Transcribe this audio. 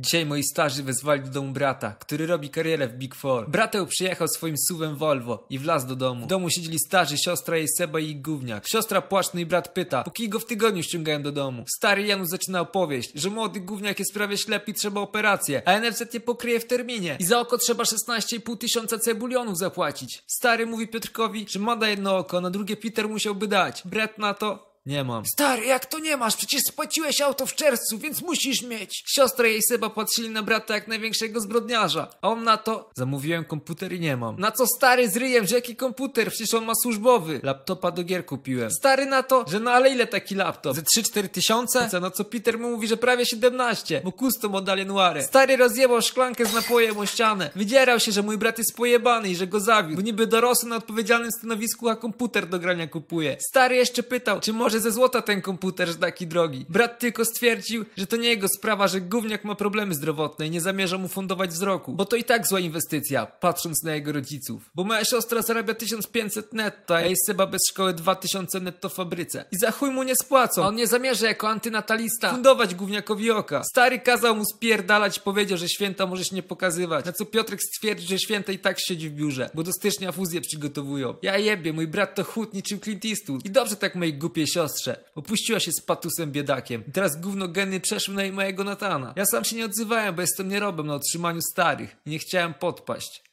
Dzisiaj moi starzy wezwali do domu brata, który robi karierę w Big Four. Brateł przyjechał swoim suwem Volvo i wlazł do domu. W domu siedzieli starzy, siostra jej Seba i ich gówniak. Siostra płaczny i brat pyta, po go w tygodniu ściągają do domu. Stary Janusz zaczyna opowieść, że młody gówniak jest prawie ślepy i trzeba operację, a NFZ nie pokryje w terminie. I za oko trzeba 16,5 tysiąca cebulionów zapłacić. Stary mówi Piotrkowi, że ma da jedno oko, na drugie Peter musiałby dać. Brat na to, nie mam. Stary, jak to nie masz? Przecież spłaciłeś auto w czerwcu, więc musisz mieć. Siostra i jej Seba patrzyli na brata jak największego zbrodniarza. A on na to, zamówiłem komputer i nie mam. Na co stary z ryjem, że jaki komputer? Przecież on ma służbowy. Laptopa do gier kupiłem. Stary na to, że no ale ile taki laptop? Ze 3-4 tysiące? Co, na co Peter mu mówi, że prawie 17. Bo custom od Alienware. Stary rozjebał szklankę z napojem o ścianę. Wydzierał się, że mój brat jest pojebany i że go zawiódł. Bo niby dorosły na odpowiedzialnym stanowisku, a komputer do grania kupuje. Stary jeszcze pytał, czy może ze złota ten komputer, że taki drogi. Brat tylko stwierdził, że to nie jego sprawa, że gówniak ma problemy zdrowotne i nie zamierza mu fundować wzroku. Bo to i tak zła inwestycja, patrząc na jego rodziców. Bo moja siostra zarabia 1500 netto, a jej Seba bez szkoły 2000 netto w fabryce. I za chuj mu nie spłacą. A on nie zamierza jako antynatalista fundować gówniakowi oka. Stary kazał mu spierdalać i powiedział, że święta możesz nie pokazywać. Na co Piotrek stwierdził, że święta i tak siedzi w biurze, bo do stycznia fuzję przygotowują. Ja jebie, mój brat to chód niczym Clint Eastwood. I dobrze tak mojej głupiej siostrze. Opuściła się z patusem biedakiem. I teraz gówno geny przeszły na mojego Natana. Ja sam się nie odzywałem, bo jestem nierobem na otrzymaniu starych. I nie chciałem podpaść.